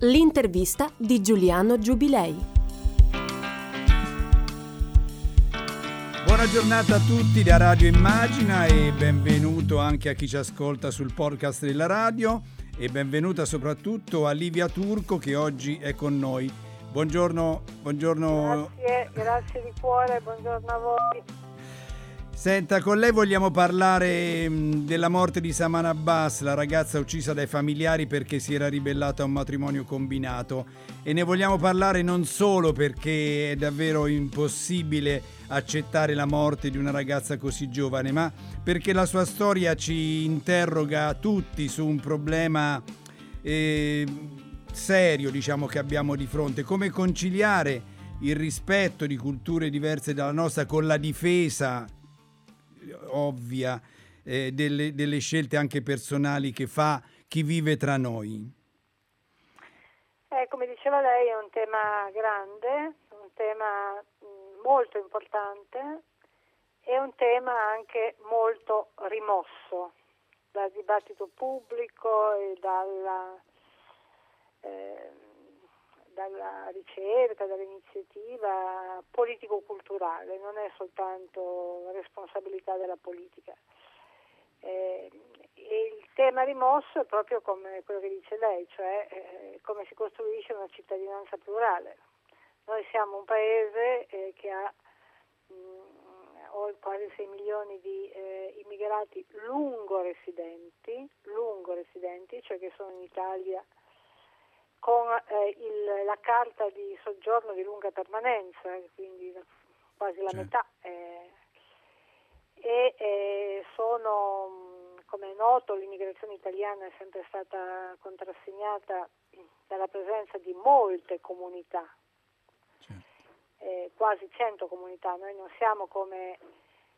L'intervista di Giuliano Giubilei. Buona giornata a tutti da Radio Immagina e benvenuto anche a chi ci ascolta sul podcast della radio e benvenuta soprattutto a Livia Turco che oggi è con noi. Buongiorno, buongiorno. Grazie, grazie di cuore, buongiorno a voi. Senta, con lei vogliamo parlare della morte di Saman Abbas, la ragazza uccisa dai familiari perché si era ribellata a un matrimonio combinato. E ne vogliamo parlare non solo perché è davvero impossibile accettare la morte di una ragazza così giovane, ma perché la sua storia ci interroga tutti su un problema eh, serio, diciamo, che abbiamo di fronte. Come conciliare il rispetto di culture diverse dalla nostra con la difesa ovvia eh, delle, delle, scelte anche personali che fa chi vive tra noi? Eh, come diceva lei è un tema grande, un tema molto importante e un tema anche molto rimosso dal dibattito pubblico e dalla, eh, dalla ricerca, dall'iniziativa politico-culturale, non è soltanto responsabilità della politica. Eh, il tema rimosso è proprio come quello che dice lei, cioè eh, come si costruisce una cittadinanza plurale. Noi siamo un paese eh, che ha mh, quasi 6 milioni di eh, immigrati lungo residenti, lungo residenti, cioè che sono in Italia con eh, il, la carta di soggiorno di lunga permanenza, quindi quasi la certo. metà. Eh, e eh, sono, come è noto, l'immigrazione italiana è sempre stata contrassegnata dalla presenza di molte comunità, certo. eh, quasi 100 comunità. Noi non siamo come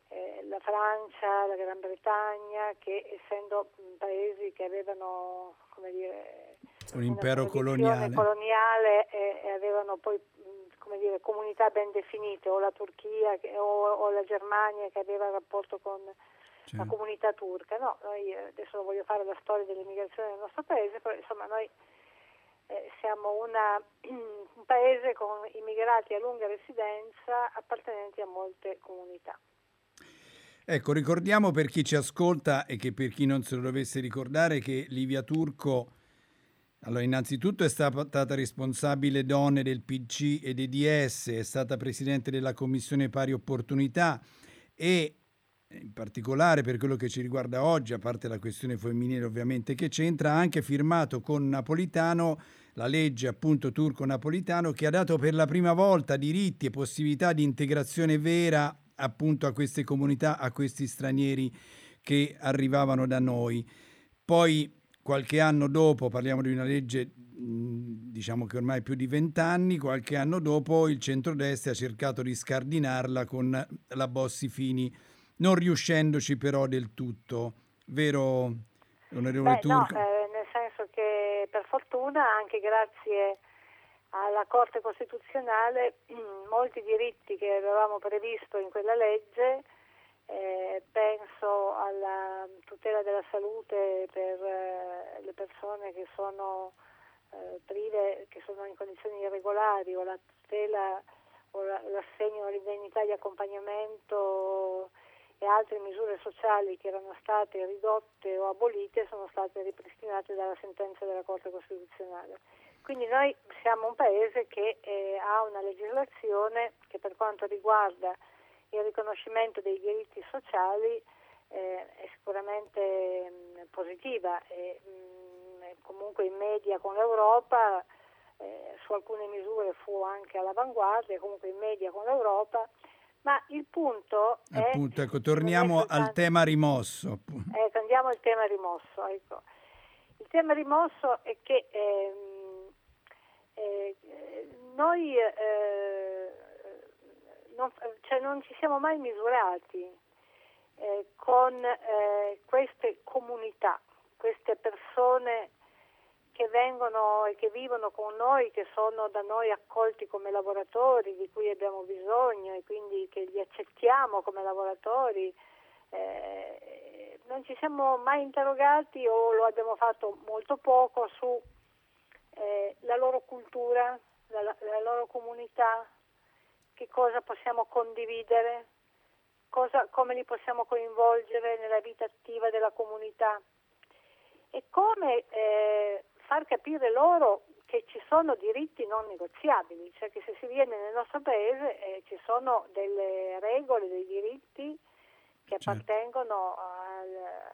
eh, la Francia, la Gran Bretagna, che essendo paesi che avevano, come dire, un impero coloniale, coloniale e, e, avevano poi come dire, comunità ben definite, o la Turchia che, o, o, la Germania che aveva rapporto con certo. la comunità turca. No, noi eh, adesso non voglio fare la storia dell'immigrazione del nostro paese, però insomma noi eh, siamo una, un paese con immigrati a lunga residenza appartenenti a molte comunità. Ecco, ricordiamo per chi ci ascolta e che per chi non se lo dovesse ricordare che Livia Turco allora, innanzitutto è stata responsabile donne del PC e dei DS, è stata presidente della Commissione Pari Opportunità e in particolare per quello che ci riguarda oggi, a parte la questione femminile ovviamente che c'entra, ha anche firmato con Napolitano la legge appunto turco-napolitano che ha dato per la prima volta diritti e possibilità di integrazione vera appunto a queste comunità, a questi stranieri che arrivavano da noi. Poi Qualche anno dopo, parliamo di una legge diciamo che ormai più di vent'anni, qualche anno dopo il centrodestra ha cercato di scardinarla con la Bossi Fini, non riuscendoci però del tutto, vero onorevole Beh, Turco? No, eh, nel senso che per fortuna anche grazie alla Corte Costituzionale molti diritti che avevamo previsto in quella legge eh, penso alla tutela della salute per eh, le persone che sono eh, prive, che sono in condizioni irregolari o la tutela o la, l'assegno all'indennità di accompagnamento e altre misure sociali che erano state ridotte o abolite sono state ripristinate dalla sentenza della Corte Costituzionale. Quindi noi siamo un paese che eh, ha una legislazione che per quanto riguarda il riconoscimento dei diritti sociali eh, è sicuramente mh, positiva e mh, comunque in media con l'Europa eh, su alcune misure fu anche all'avanguardia, comunque in media con l'Europa, ma il punto è... Appunto, ecco, torniamo al tema rimosso. Ecco, andiamo al tema rimosso. Ecco. Il tema rimosso è che ehm, eh, noi eh, non, cioè non ci siamo mai misurati eh, con eh, queste comunità, queste persone che vengono e che vivono con noi, che sono da noi accolti come lavoratori di cui abbiamo bisogno e quindi che li accettiamo come lavoratori. Eh, non ci siamo mai interrogati o lo abbiamo fatto molto poco su eh, loro cultura, la, la, loro comunità, che cosa possiamo condividere, cosa, come li possiamo coinvolgere nella vita attiva della comunità e come eh, far capire loro che ci sono diritti non negoziabili, cioè che se si viene nel nostro paese eh, ci sono delle regole, dei diritti che certo. appartengono al,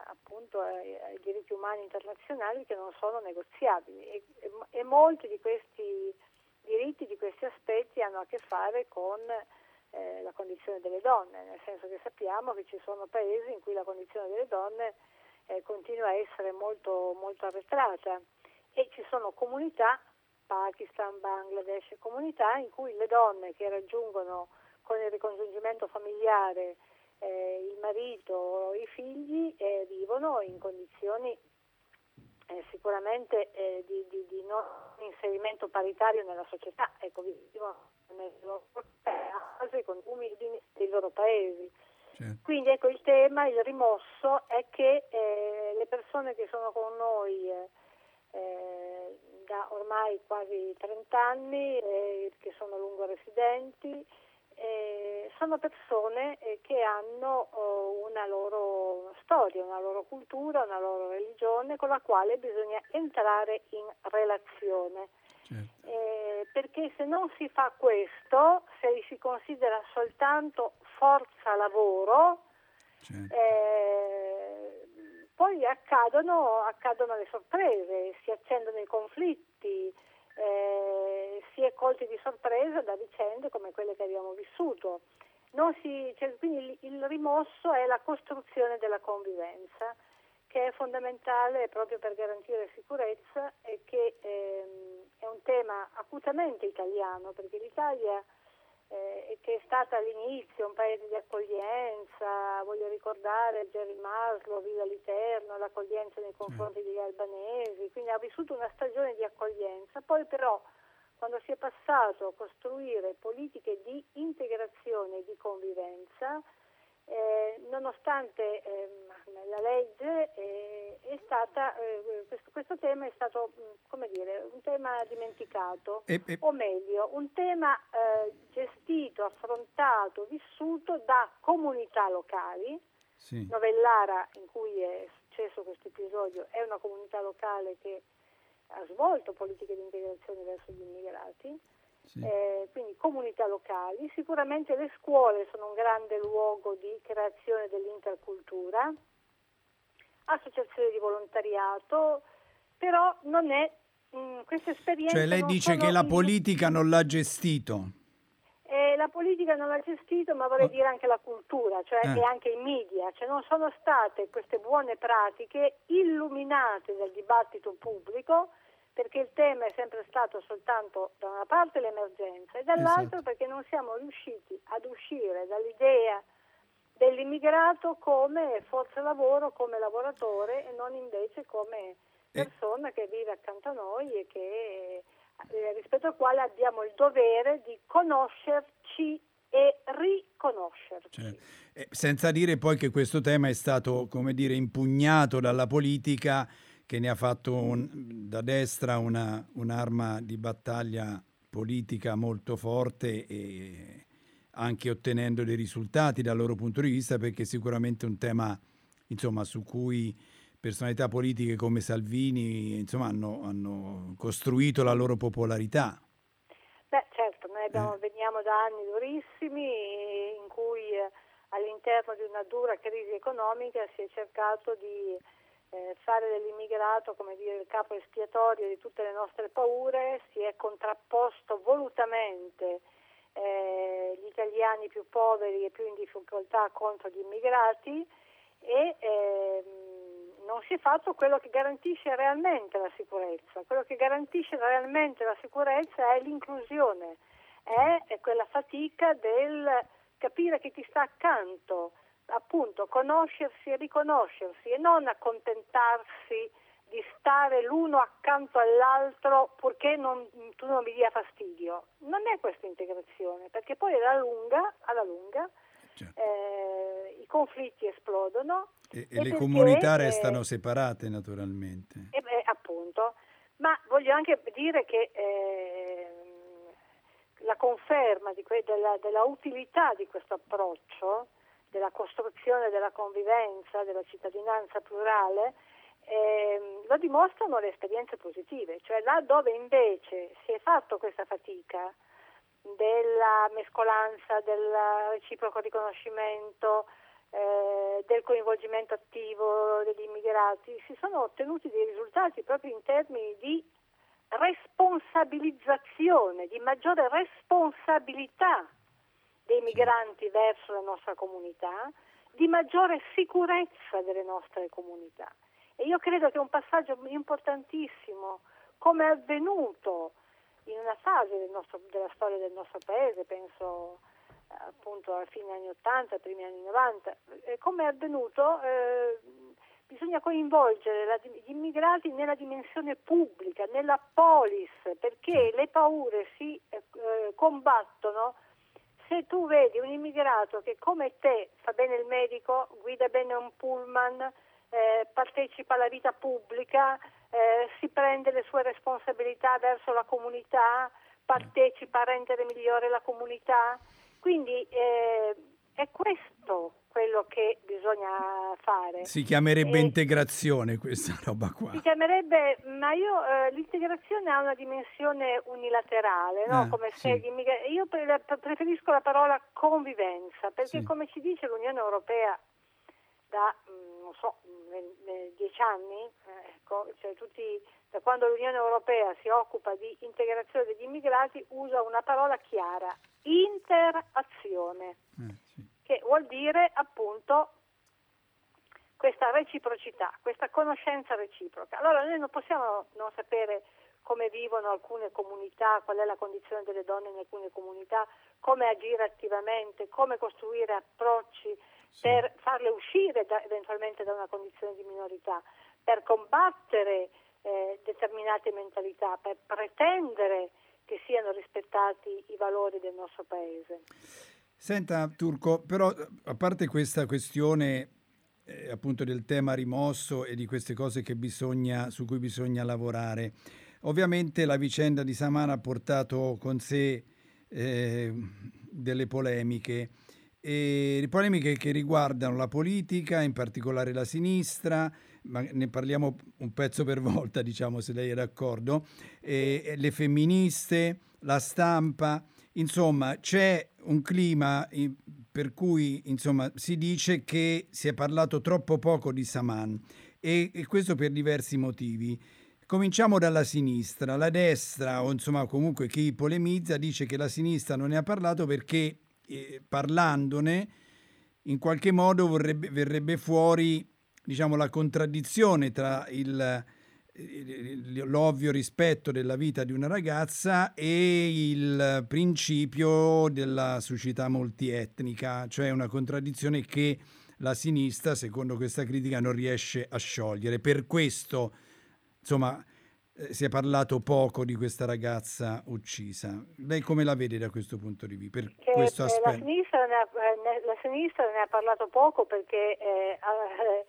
appunto ai, ai, diritti umani internazionali che non sono negoziabili e, e, e, molti di questi diritti, di questi aspetti hanno a che fare con eh, la condizione delle donne, nel senso che sappiamo che ci sono paesi in cui la condizione delle donne eh, continua a essere molto, molto arretrata. E ci sono comunità, Pakistan, Bangladesh, comunità in cui le donne che raggiungono con il ricongiungimento familiare eh, il marito o i figli eh, vivono in condizioni eh, sicuramente eh, di, di, di, non inserimento paritario nella società, ecco, vivono nelle loro case con umili dei loro paesi. Certo. Quindi ecco il tema, il rimosso è che eh, le persone che sono con noi eh, da ormai quasi 30 anni, che sono lungo residenti, eh, sono persone eh, che hanno oh, una loro storia, una loro cultura, una loro religione con la quale bisogna entrare in relazione. Certo. Eh, perché se non si fa questo, se si considera soltanto forza lavoro, certo. Eh, poi accadono, accadono le sorprese, si accendono i conflitti, eh, si è colti di sorpresa da vicende come quelle che abbiamo vissuto. Si, cioè, quindi il, il rimosso è la costruzione della convivenza che è fondamentale proprio per garantire sicurezza e che ehm, è un tema acutamente italiano perché l'Italia eh, che è stata all'inizio un paese di accoglienza, voglio ricordare Jerry Maslow, Viva l'Eterno, l'accoglienza nei confronti degli albanesi, quindi ha vissuto una stagione di accoglienza, poi però quando si è passato a costruire politiche di integrazione e di convivenza, eh, nonostante eh, la legge eh, è stata, eh, questo, questo, tema è stato come dire, un tema dimenticato, e, e... o meglio, un tema eh, gestito, affrontato, vissuto da comunità locali. Sì. Novellara, in cui è successo questo episodio, è una comunità locale che ha svolto politiche di integrazione verso gli immigrati sì. eh, quindi comunità locali. Sicuramente le scuole sono un grande luogo di creazione dell'intercultura, associazioni di volontariato, però non è mh, mm, questa esperienza. Cioè lei dice che la politica non l'ha gestito. Eh, la politica non l'ha gestito, ma vorrei oh. dire anche la cultura, cioè eh. e anche i media, cioè non sono state queste buone pratiche illuminate dal dibattito pubblico perché il tema è sempre stato soltanto da una parte l'emergenza e dall'altra esatto. perché non siamo riusciti ad uscire dall'idea dell'immigrato come forza lavoro, come lavoratore e non invece come persona che vive accanto a noi e che, eh, rispetto al quale abbiamo il dovere di conoscerci e riconoscerci. Certo. Eh, senza dire poi che questo tema è stato, come dire, impugnato dalla politica che ne ha fatto un, da destra una, un'arma di battaglia politica molto forte e anche ottenendo dei risultati dal loro punto di vista perché sicuramente è un tema insomma, su cui personalità politiche come Salvini insomma, hanno, hanno, costruito la loro popolarità. Beh certo, noi abbiamo, eh. veniamo da anni durissimi in cui eh, all'interno di una dura crisi economica si è cercato di eh, fare dell'immigrato come dire, il capo espiatorio di tutte le nostre paure, si è contrapposto volutamente eh, gli italiani più poveri e più in difficoltà contro gli immigrati e ehm, non si è fatto quello che garantisce realmente la sicurezza. Quello che garantisce realmente la sicurezza è l'inclusione, è, quella fatica del capire che ti sta accanto, appunto conoscersi e riconoscersi e non accontentarsi di stare l'uno accanto all'altro purché non, tu non mi dia fastidio. Non è questa integrazione, perché poi alla lunga, alla lunga certo. eh, i conflitti esplodono. E, e, e le comunità restano eh, separate naturalmente. E, beh, appunto, Ma voglio anche dire che eh, la conferma que- della, della utilità di questo approccio, della costruzione della convivenza, della cittadinanza plurale, eh, lo dimostrano le esperienze positive, cioè là dove invece si è fatto questa fatica della mescolanza, del reciproco riconoscimento, eh, del coinvolgimento attivo degli immigrati, si sono ottenuti dei risultati proprio in termini di responsabilizzazione, di maggiore responsabilità dei migranti verso la nostra comunità, di maggiore sicurezza delle nostre comunità. E io credo che un passaggio importantissimo, come è avvenuto in una fase del nostro, della storia del nostro paese, penso eh, appunto alla fine anni 80, primi anni 90, eh, come è avvenuto eh, bisogna coinvolgere la, gli immigrati nella dimensione pubblica, nella polis, perché le paure si eh, eh, combattono. Se tu vedi un immigrato che come te fa bene il medico, guida bene un pullman, eh, partecipa alla vita pubblica, eh, si prende le sue responsabilità verso la comunità, partecipa a rendere migliore la comunità. Quindi eh, è questo quello che bisogna fare. Si chiamerebbe e, integrazione questa roba qua. Si chiamerebbe, ma io eh, l'integrazione ha una dimensione unilaterale, no? ah, come se sì. immigra- io pre- preferisco la parola convivenza, perché sì. come ci dice l'Unione Europea da, mm, non so, dieci anni, eh, ecco, cioè tutti, da quando l'Unione Europea si occupa di integrazione degli immigrati, usa una parola chiara, interazione. Eh, sì che vuol dire appunto questa reciprocità, questa conoscenza reciproca. Allora noi non possiamo non sapere come vivono alcune comunità, qual è la condizione delle donne in alcune comunità, come agire attivamente, come costruire approcci. Per farle uscire da, eventualmente da una condizione di minorità, per combattere eh, determinate mentalità, per pretendere che siano rispettati i valori del nostro Paese. Senta Turco, però a parte questa questione eh, appunto del tema rimosso e di queste cose bisogna, su cui bisogna lavorare, ovviamente la vicenda di Samana ha portato con sé eh, delle polemiche, e polemiche che riguardano la politica, in particolare la sinistra, ma ne parliamo un pezzo per volta, diciamo, se lei è d'accordo, e le femministe, la stampa, insomma c'è un clima per cui insomma, si dice che si è parlato troppo poco di Saman e, e questo per diversi motivi. Cominciamo dalla sinistra, la destra o insomma comunque chi polemizza dice che la sinistra non ne ha parlato perché eh, parlandone in qualche modo vorrebbe, verrebbe fuori diciamo, la contraddizione tra il, l'ovvio rispetto della vita di una ragazza e il principio della società multietnica, cioè una contraddizione che la sinistra, secondo questa critica, non riesce a sciogliere. Per questo, insomma, eh, si è parlato poco di questa ragazza uccisa. Lei come la vede da questo punto di vista? Per che, questo aspetto? La sinistra, ne ha, eh, la sinistra ne ha parlato poco perché eh, eh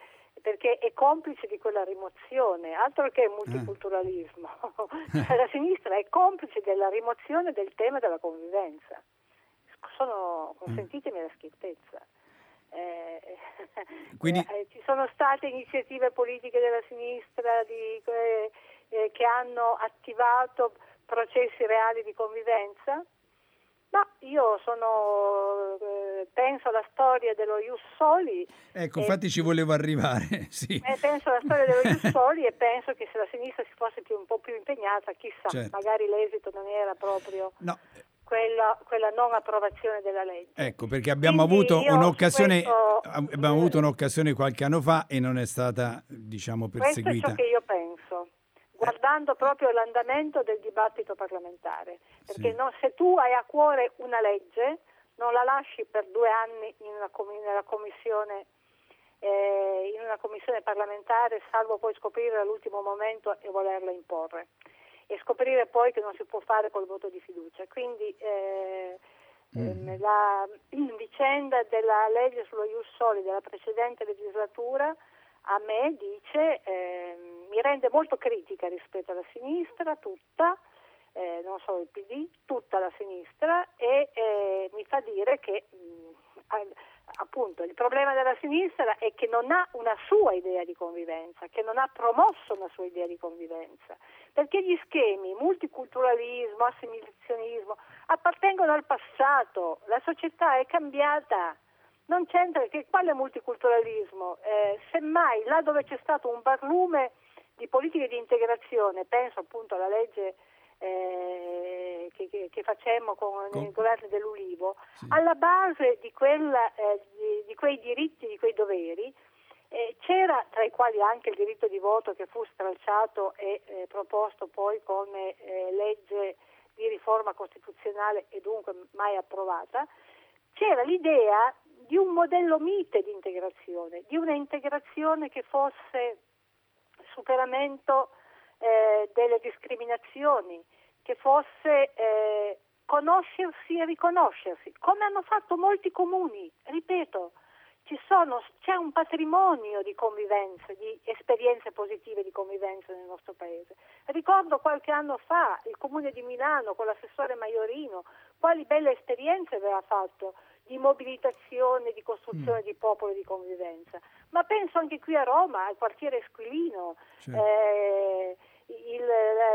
perché è complice di quella rimozione, altro che multiculturalismo. Eh. la sinistra è complice della rimozione del tema della convivenza. Sono, consentitemi la schiettezza. Eh, Quindi... eh, ci sono state iniziative politiche della sinistra di, eh, eh che hanno attivato processi reali di convivenza? Ma io sono, eh, penso alla storia dello Ius Soli. Ecco, infatti ci volevo arrivare, sì. Eh, penso alla storia dello Ius Soli e penso che se la sinistra si fosse più, un po' più impegnata, chissà, certo. magari l'esito non era proprio... No. Quella, quella, non approvazione della legge. Ecco, perché abbiamo avuto un'occasione questo, abbiamo avuto un'occasione qualche anno fa e non è stata, diciamo, perseguita. Questo è ciò che io penso guardando proprio l'andamento del dibattito parlamentare, perché sì. no, se tu hai a cuore una legge non la lasci per due anni in una, commissione, eh, in una commissione parlamentare, salvo poi scoprire all'ultimo momento e volerla imporre e scoprire poi che non si può fare col voto di fiducia. Quindi eh, mm. eh, la vicenda della legge sullo Ius Soli della precedente legislatura a me dice, eh, mi rende molto critica rispetto alla sinistra tutta, eh, non solo il PD, tutta la sinistra e eh, mi fa dire che mh, appunto il problema della sinistra è che non ha una sua idea di convivenza, che non ha promosso una sua idea di convivenza, perché gli schemi multiculturalismo, assimilazionismo appartengono al passato, la società è cambiata. Non c'entra che quale multiculturalismo? Eh, semmai là dove c'è stato un barlume di politiche di integrazione, penso appunto alla legge eh, che, che, che, facemmo con, con, il governo dell'Ulivo, sì. alla base di, quella, eh, di, di, quei diritti, di quei doveri, eh, c'era tra i quali anche il diritto di voto che fu stralciato e eh, proposto poi come eh, legge di riforma costituzionale e dunque mai approvata, c'era l'idea di un modello mite di integrazione, di una integrazione che fosse superamento eh, delle discriminazioni, che fosse eh, conoscersi e riconoscersi, come hanno fatto molti comuni, ripeto, sono, c'è un patrimonio di convivenza, di esperienze positive di convivenza nel nostro paese. Ricordo qualche anno fa il comune di Milano con l'assessore Maiorino, quali belle esperienze aveva fatto di mobilitazione, di costruzione mm. di popolo e di convivenza. Ma penso anche qui a Roma, al quartiere Squilino, certo. eh, il,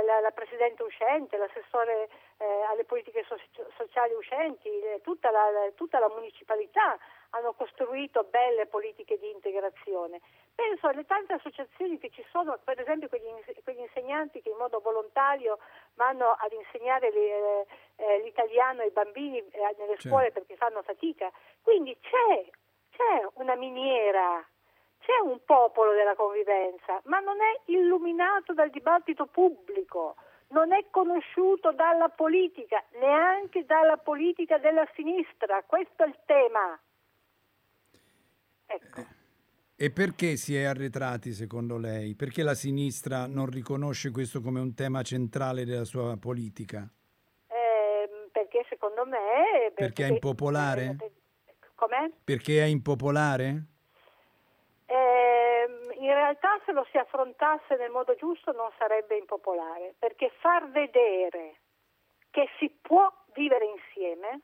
la, la, Presidente uscente, l'assessore eh, alle politiche so- sociali uscenti, tutta la, tutta la municipalità hanno costruito belle politiche di integrazione. Penso alle tante associazioni che ci sono, per esempio quegli, quegli insegnanti che in modo volontario vanno ad insegnare le, eh, l'italiano ai bambini eh, nelle scuole certo. perché fanno fatica. Quindi c'è, c'è una miniera c'è un popolo della convivenza, ma non è illuminato dal dibattito pubblico, non è conosciuto dalla politica, neanche dalla politica della sinistra. Questo è il tema. Ecco. E perché si è arretrati secondo lei? Perché la sinistra non riconosce questo come un tema centrale della sua politica? Eh, perché secondo me... Perché, perché è impopolare? Com'è? Perché è impopolare? Eh, in realtà se lo si affrontasse nel modo giusto non sarebbe impopolare, perché far vedere che si può vivere insieme.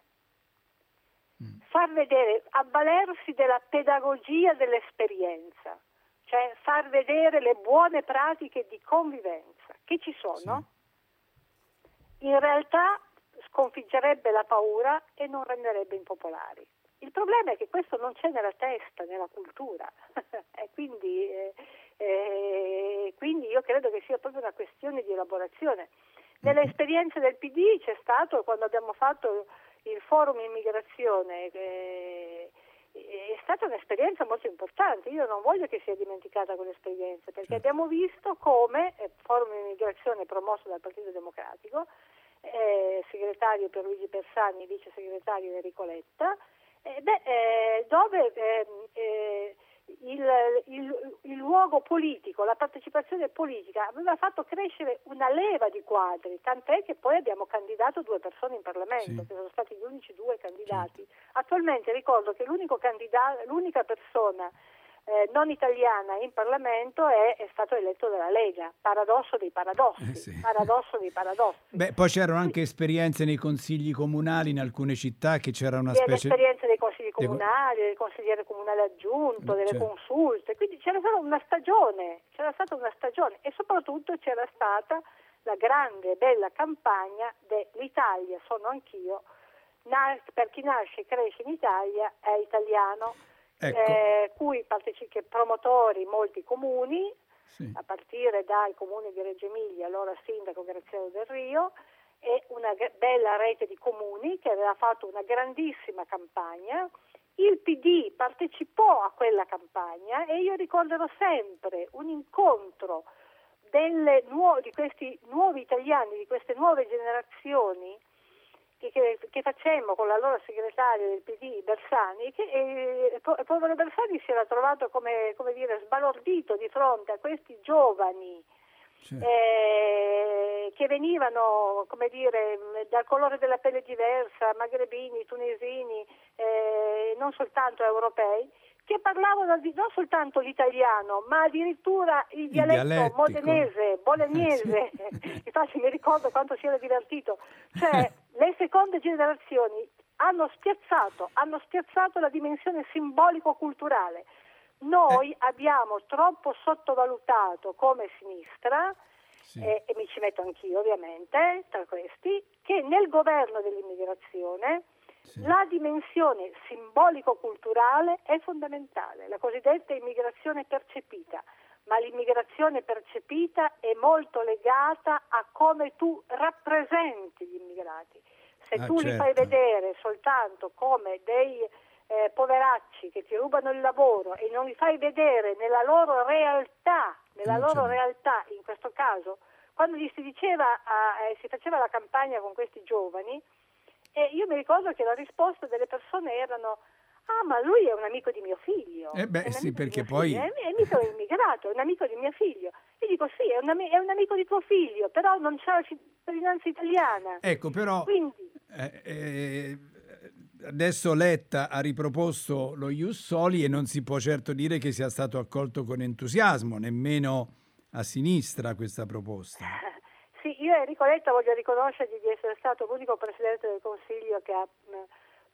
Far vedere, avvalersi della pedagogia dell'esperienza, cioè far vedere le buone pratiche di convivenza che ci sono, sì. in realtà sconfiggerebbe la paura e non renderebbe impopolari. Il problema è che questo non c'è nella testa, nella cultura, e quindi, eh, eh, quindi, io credo che sia proprio una questione di elaborazione. Nelle mm-hmm. esperienze del PD c'è stato, quando abbiamo fatto il forum immigrazione, eh, è stata un'esperienza molto importante, io non voglio che sia dimenticata quell'esperienza, perché certo. abbiamo visto come il eh, forum immigrazione promosso dal Partito Democratico, eh, segretario per Luigi Persani, vice segretario Enrico Letta, eh, beh, eh, dove ehm, eh, il, il, il, luogo politico, la partecipazione politica aveva fatto crescere una leva di quadri, tant'è che poi abbiamo candidato due persone in Parlamento, sì. che sono stati gli unici due candidati. Certo. Attualmente ricordo che candidato, l'unica persona eh, non italiana in Parlamento è, è, stato eletto dalla Lega. Paradosso dei paradossi. Eh sì. Paradosso dei paradossi. Beh, poi c'erano anche esperienze nei consigli comunali in alcune città che c'era una specie... esperienze nei consigli comunali, del consigliere comunale aggiunto, delle certo. consulte, quindi c'era stata una stagione, c'era stata una stagione e soprattutto c'era stata la grande e bella campagna dell'Italia, sono anch'io, per chi nasce e cresce in Italia è italiano ecco. eh, cui partecipi promotori molti comuni, sì. a partire dal comune di Reggio Emilia, allora sindaco Graziano del Rio, e una bella rete di comuni che aveva fatto una grandissima campagna. Il PD partecipò a quella campagna e io ricorderò sempre un incontro nuove, di questi nuovi italiani, di queste nuove generazioni che, che, che, facemmo con l'allora segretaria del PD Bersani, che eh, il povero Bersani si era trovato come, come dire, sbalordito di fronte a questi giovani certo. eh, che venivano come dire, dal colore della pelle diversa, magrebini, tunisini, eh, non soltanto europei, che parlavano di, non soltanto l'italiano, ma addirittura il dialetto modenese, bolognese. sì. Infatti mi ricordo quanto si era divertito. Cioè, le seconde generazioni hanno spiazzato, hanno spiazzato la dimensione simbolico-culturale. Noi eh. abbiamo troppo sottovalutato come sinistra, sì. eh, e mi ci metto anch'io ovviamente, tra questi, che nel governo dell'immigrazione sì. La dimensione simbolico-culturale è fondamentale, la cosiddetta immigrazione percepita, ma l'immigrazione percepita è molto legata a come tu rappresenti gli immigrati. Se ah, tu certo. li fai certo. vedere soltanto come dei eh, poveracci che ti rubano il lavoro e non li fai vedere nella loro realtà, nella loro certo. realtà in questo caso, quando gli si diceva, eh, si faceva la campagna con questi giovani, e io mi ricordo che la risposta delle persone erano Ah, ma lui è un amico di mio figlio. Eh beh, sì, perché poi... Figlio. È, è mica un immigrato, è un amico di mio figlio. E dico, sì, è un, am- è un amico di tuo figlio, però non c'ha la cittadinanza italiana. Ecco, però... Quindi... Eh, eh, adesso Letta ha riproposto lo Ius Soli e non si può certo dire che sia stato accolto con entusiasmo, nemmeno a sinistra questa proposta. Sì, io Enrico Letta voglio riconoscergli di essere stato l'unico Presidente del Consiglio che ha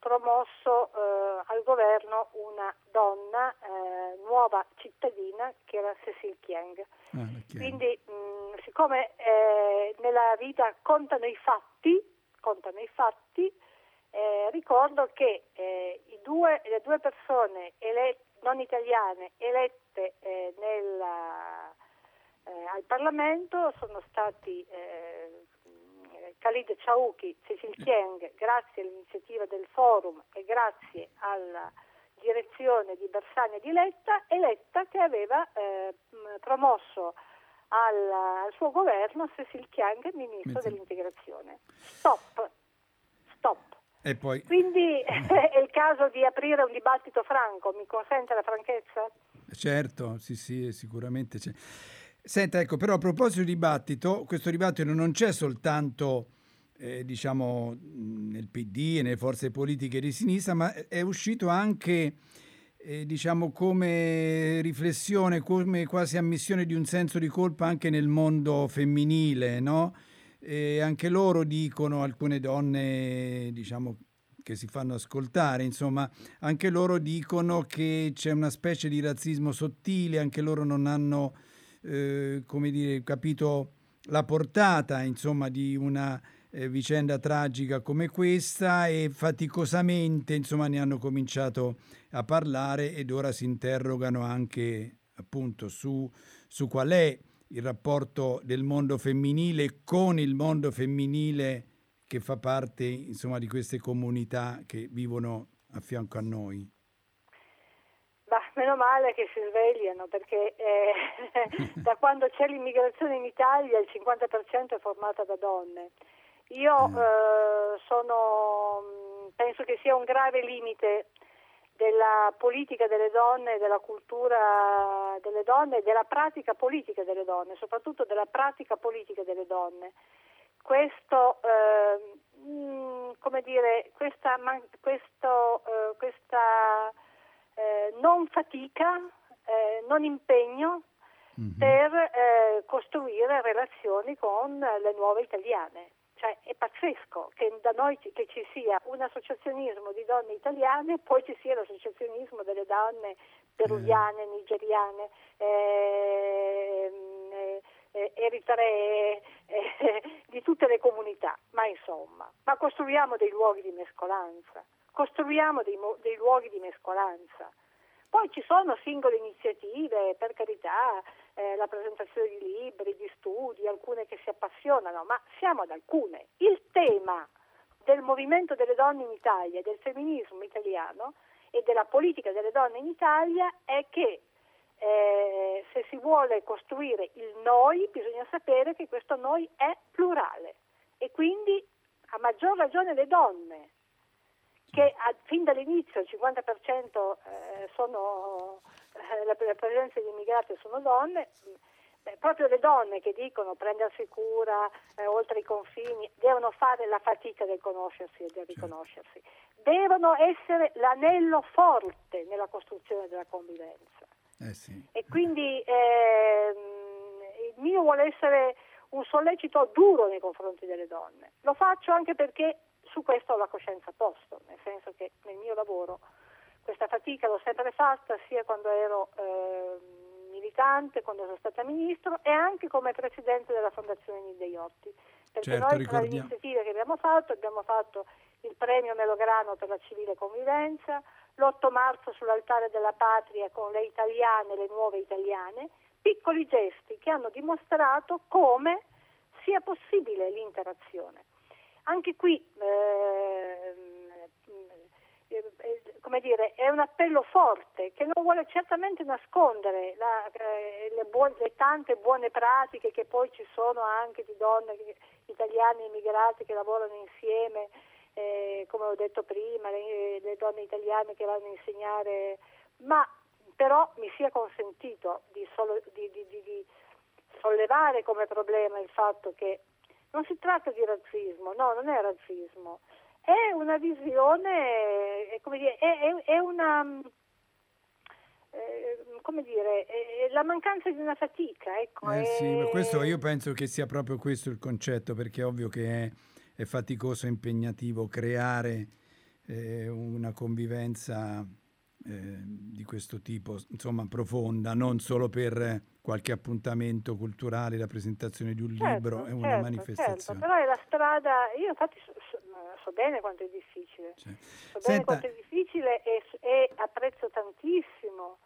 promosso eh, al governo una donna eh, nuova cittadina che era Cecil Chiang. Ah, Quindi mh, siccome eh, nella vita contano i fatti, contano i fatti eh, ricordo che eh, due, le due persone elette, non italiane elette eh, nella al Parlamento sono stati Khalid Chauki, Cecil Chieng, grazie all'iniziativa del forum e grazie alla direzione di Bersani e di Letta, e Letta che aveva eh, promosso al, al, suo governo Cecil Chiang, ministro Mezzo. dell'integrazione. Stop, stop. Poi... Quindi è il caso di aprire un dibattito franco, mi consente la franchezza? Certo, sì, sì, sicuramente c'è. Senta, ecco, però a proposito di dibattito, questo dibattito non c'è soltanto eh, diciamo, nel PD e nelle forze politiche di sinistra, ma è uscito anche eh, diciamo, come riflessione, come quasi ammissione di un senso di colpa anche nel mondo femminile, no? E anche loro dicono, alcune donne, diciamo, che si fanno ascoltare, insomma, anche loro dicono che c'è una specie di razzismo sottile, anche loro non hanno eh, come dire, capito la portata insomma, di una eh, vicenda tragica come questa e faticosamente insomma, ne hanno cominciato a parlare ed ora si interrogano anche appunto su, su qual è il rapporto del mondo femminile con il mondo femminile che fa parte insomma, di queste comunità che vivono a fianco a noi. Meno male che si svegliano perché eh, da quando c'è l'immigrazione in Italia il 50% è formata da donne. Io mm. eh, sono, mm, penso che sia un grave limite della politica delle donne, della cultura delle donne e della pratica politica delle donne, soprattutto della pratica politica delle donne. Questo, eh, mh, come dire, questa, questo, eh, questa eh, non fatica, eh, non impegno mm-hmm. per eh, costruire relazioni con le nuove italiane. Cioè, è pazzesco che da noi ci, che ci sia un associazionismo di donne italiane, poi ci sia l'associazionismo delle donne peruviane, nigeriane, ehm, eh, eh, eritree, eh, di tutte le comunità, ma insomma, ma costruiamo dei luoghi di mescolanza costruiamo dei, dei luoghi di mescolanza. Poi ci sono singole iniziative, per carità, eh, la presentazione di libri, di studi, alcune che si appassionano, ma siamo ad alcune. Il tema del movimento delle donne in Italia, del femminismo italiano e della politica delle donne in Italia è che eh, se si vuole costruire il noi bisogna sapere che questo noi è plurale e quindi a maggior ragione le donne che a, fin dall'inizio il 50% eh, sono, eh, la, la presenza di immigrati sono donne, beh, proprio le donne che dicono prendersi cura eh, oltre i confini devono fare la fatica del conoscersi e del certo. riconoscersi, devono essere l'anello forte nella costruzione della convivenza. Eh sì. E quindi ehm, il mio vuole essere un sollecito duro nei confronti delle donne. Lo faccio anche perché su questo ho la coscienza a posto, nel senso che nel mio lavoro questa fatica l'ho sempre fatta sia quando ero eh, militante, quando sono stata ministro e anche come presidente della Fondazione Nilde Iotti. Perché certo, noi ricordiamo. tra le iniziative che abbiamo fatto abbiamo fatto il premio Melograno per la civile convivenza, l'8 marzo sull'altare della patria con le italiane, le nuove italiane, piccoli gesti che hanno dimostrato come sia possibile l'interazione. Anche qui eh, eh, come dire, è un appello forte che non vuole certamente nascondere la, eh, le, buone, le, tante buone pratiche che poi ci sono anche di donne italiane immigrate che lavorano insieme, eh, come ho detto prima, le, le, donne italiane che vanno a insegnare, ma però mi sia consentito di, solo, di, di, di sollevare come problema il fatto che non si tratta di razzismo, no, non è razzismo, è una visione, è, dire, è, è, è una... Eh, come dire, è la mancanza di una fatica. Ecco, eh sì, questo io penso che sia proprio questo il concetto, perché è ovvio che è, è faticoso e impegnativo creare eh, una convivenza eh, di questo tipo, insomma, profonda, non solo per qualche appuntamento culturale, la presentazione di un certo, libro, è una certo, manifestazione. Certo, però è la strada, io infatti so, so, so bene quanto è difficile, cioè. so bene Senta, quanto è difficile e, e apprezzo tantissimo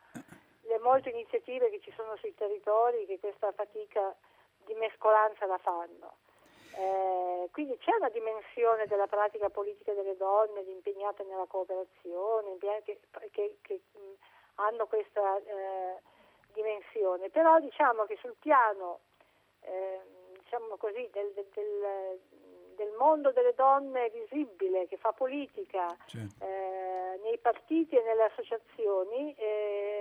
le molte iniziative che ci sono sui territori che questa fatica di mescolanza la fanno. Eh, quindi c'è una dimensione della pratica politica delle donne impegnate nella cooperazione, che, che, che hanno questa eh, dimensione, però diciamo che sul piano eh, diciamo così, del, del, del, mondo delle donne visibile che fa politica certo. Nei partiti e nelle associazioni, eh,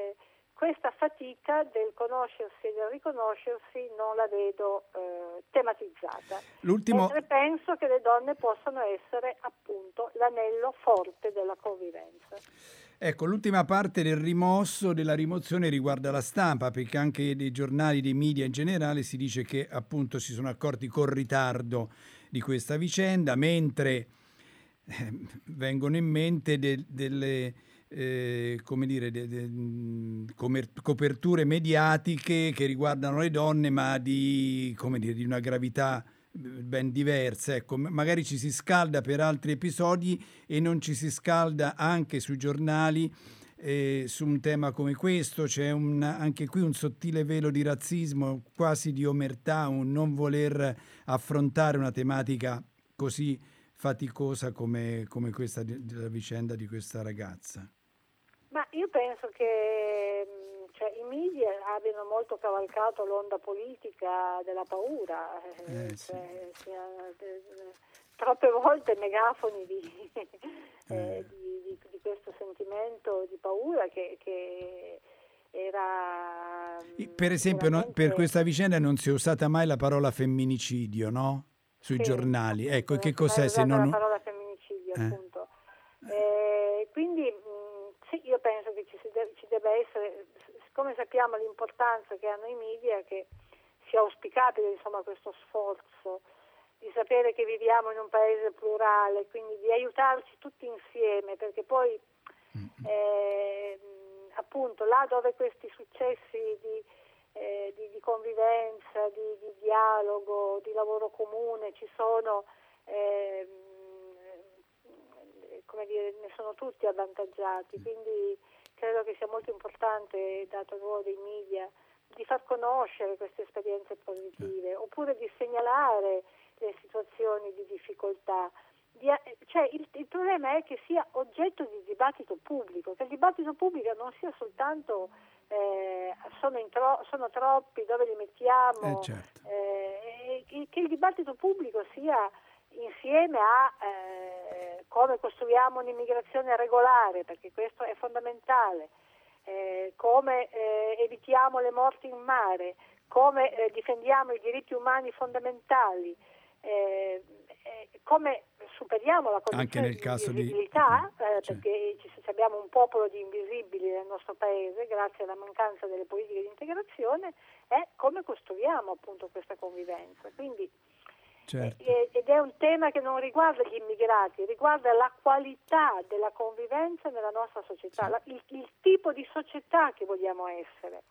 questa fatica del conoscersi e del riconoscersi non la vedo eh, tematizzata. L'ultimo... Mentre penso che le donne possano essere appunto l'anello forte della convivenza. Ecco, l'ultima parte del rimosso, della rimozione riguarda la stampa, perché anche dei giornali, dei media in generale si dice che appunto si sono accorti con ritardo di questa vicenda, mentre eh, vengono in mente de- delle eh, come dire, de, de, coperture mediatiche che riguardano le donne, ma di, come dire, di una gravità ben diversa. Ecco, magari ci si scalda per altri episodi e non ci si scalda anche sui giornali eh, su un tema come questo. C'è un, anche qui un sottile velo di razzismo, quasi di omertà, un non voler affrontare una tematica così faticosa come, come questa la vicenda di questa ragazza. Ma io penso che mm, cioè, i media abbiano molto cavalcato l'onda politica della paura, eh, eh, cioè, sì. eh, troppe volte megafoni di, eh, eh. di, di, di, questo sentimento di paura che, che era... Per esempio, veramente... no, per questa vicenda non si è usata mai la parola femminicidio, no? Sui sì, giornali. Ecco, che cos'è se non... La parola femminicidio, appunto. quindi io penso che ci, deve, ci debba essere, siccome sappiamo l'importanza che hanno i media, che sia auspicabile insomma, questo sforzo di sapere che viviamo in un paese plurale, quindi di aiutarci tutti insieme, perché poi eh, appunto là dove questi successi di, eh, di, di convivenza, di, di, dialogo, di lavoro comune ci sono, eh, sono tutti avvantaggiati, quindi credo che sia molto importante, dato il ruolo dei media, di far conoscere queste esperienze positive, oppure di segnalare le situazioni di difficoltà. Di, cioè, il, il, problema è che sia oggetto di dibattito pubblico, che il dibattito pubblico non sia soltanto eh, sono, tro, sono, troppi, dove li mettiamo, eh, certo. eh, che il dibattito pubblico sia insieme a eh, come costruiamo un'immigrazione regolare, perché questo è fondamentale, eh, come eh, evitiamo le morti in mare, come eh, difendiamo i diritti umani fondamentali, eh, eh, come superiamo la condizione di invisibilità, di... Eh, perché ci, abbiamo un popolo di invisibili nel nostro paese grazie alla mancanza delle politiche di integrazione, è come costruiamo appunto questa convivenza. Quindi, certo. ed è un tema che non riguarda gli immigrati, riguarda la qualità della convivenza nella nostra società, la, il, il, tipo di società che vogliamo essere.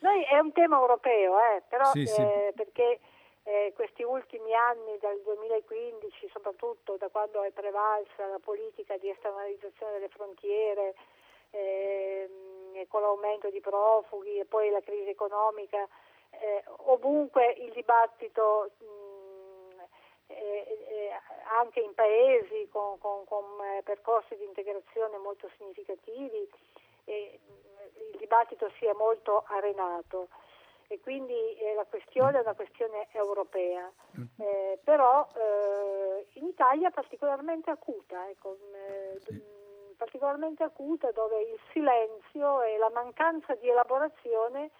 Noi è un tema europeo, eh, però sì, sì. Eh, perché eh, questi ultimi anni, dal 2015, soprattutto da quando è prevalsa la politica di esternalizzazione delle frontiere, eh, con l'aumento di profughi e poi la crisi economica, eh, ovunque il dibattito mh, anche in paesi con, con, con, eh, percorsi di integrazione molto significativi, il dibattito si è molto arenato e quindi eh, la questione è una questione europea, mm. eh, però eh, in Italia particolarmente acuta, ecco, eh, sì. particolarmente acuta dove il silenzio e la mancanza di elaborazione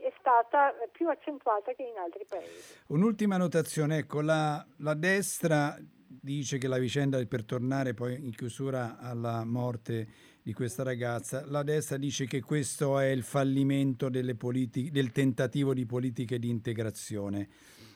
è stata più accentuata che in altri paesi. Un'ultima notazione, ecco, la, la destra dice che la vicenda per tornare poi in chiusura alla morte di questa ragazza. La destra dice che questo è il fallimento politi- del tentativo di politiche di integrazione.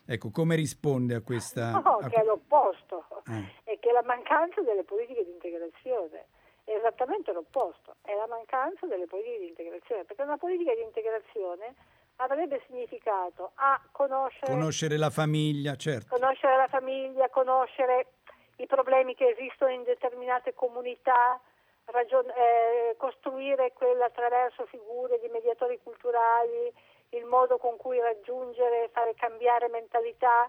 Ecco, come risponde a questa... No, a... che è l'opposto, eh. è che la mancanza delle politiche di integrazione è esattamente l'opposto, è la mancanza delle politiche di integrazione, perché una politica di integrazione avrebbe significato a conoscere... Conoscere la famiglia, certo. Conoscere la famiglia, conoscere i problemi che esistono in determinate comunità, ragion- eh, costruire quella attraverso figure di mediatori culturali, il modo con cui raggiungere, fare cambiare mentalità,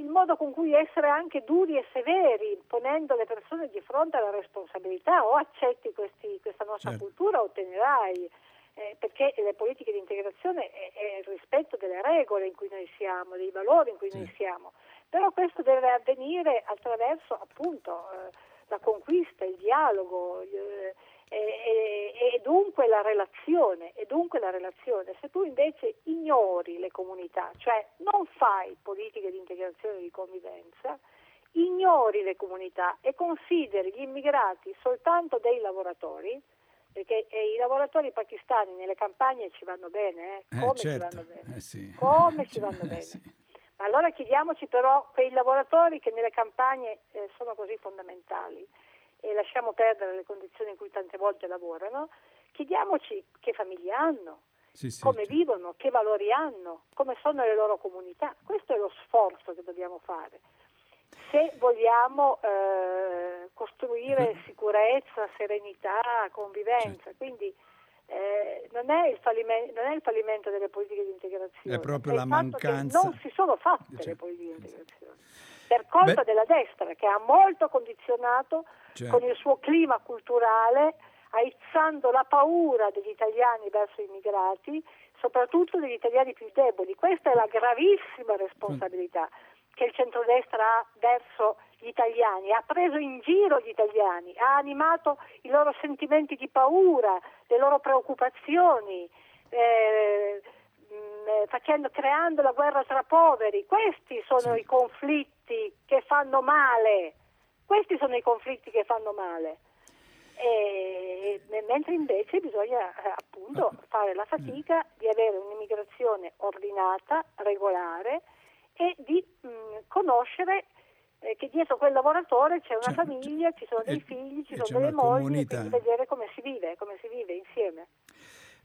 il modo con cui essere anche duri e severi, ponendo le persone di fronte alla responsabilità, o accetti questi, questa nostra certo. cultura o te ne vai. Eh, perché le politiche di integrazione è, è, il rispetto delle regole in cui noi siamo, dei valori in cui sì. noi siamo, però questo deve avvenire attraverso appunto eh, la conquista, il dialogo eh, e, e, dunque la relazione, e dunque la relazione. Se tu invece ignori le comunità, cioè non fai politiche di integrazione e di convivenza, ignori le comunità e consideri gli immigrati soltanto dei lavoratori, perché eh, i lavoratori pakistani nelle campagne ci vanno bene, eh? come certo. ci vanno bene, eh sì. come ci vanno bene. Sì. Allora chiediamoci però quei lavoratori che nelle campagne eh, sono così fondamentali e lasciamo perdere le condizioni in cui tante volte lavorano, chiediamoci che famiglie hanno, sì, sì, come certo. vivono, che valori hanno, come sono le loro comunità. Questo è lo sforzo che dobbiamo fare. Se vogliamo eh, costruire sicurezza, serenità, convivenza, certo. quindi eh, non, è non, è il fallimento delle politiche di integrazione, è proprio è la mancanza. Non si sono fatte cioè, le politiche di integrazione per colpa Beh. della destra che ha molto condizionato cioè. con il suo clima culturale, aizzando la paura degli italiani verso i immigrati, soprattutto degli italiani più deboli. Questa è la gravissima responsabilità che il centrodestra ha verso gli italiani, ha preso in giro gli italiani, ha animato i loro sentimenti di paura, le loro preoccupazioni, eh, mh, eh, facendo, creando la guerra tra poveri. Questi sono sì. i conflitti che fanno male, questi sono i conflitti che fanno male. E, mentre invece bisogna eh, appunto fare la fatica di avere un'immigrazione ordinata, regolare e di mh, conoscere eh, che dietro quel lavoratore c'è una c'è, famiglia, ci sono dei figli, ci sono delle mogli, e vedere come si vive, come si vive insieme.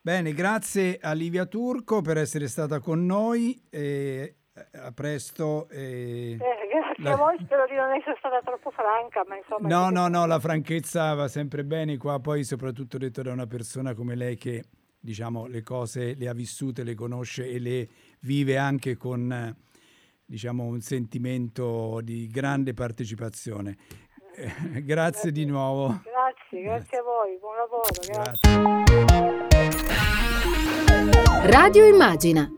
Bene, grazie a Livia Turco per essere stata con noi. E a presto. E... Eh, grazie la... a voi, spero di non essere stata troppo franca, ma insomma... No, no, no, la franchezza va sempre bene qua, poi soprattutto detto da una persona come lei che diciamo le cose le ha vissute, le conosce e le vive anche con diciamo, un sentimento di grande partecipazione. Eh, grazie, grazie, di nuovo. Grazie, grazie a voi, buon lavoro. Radio Immagina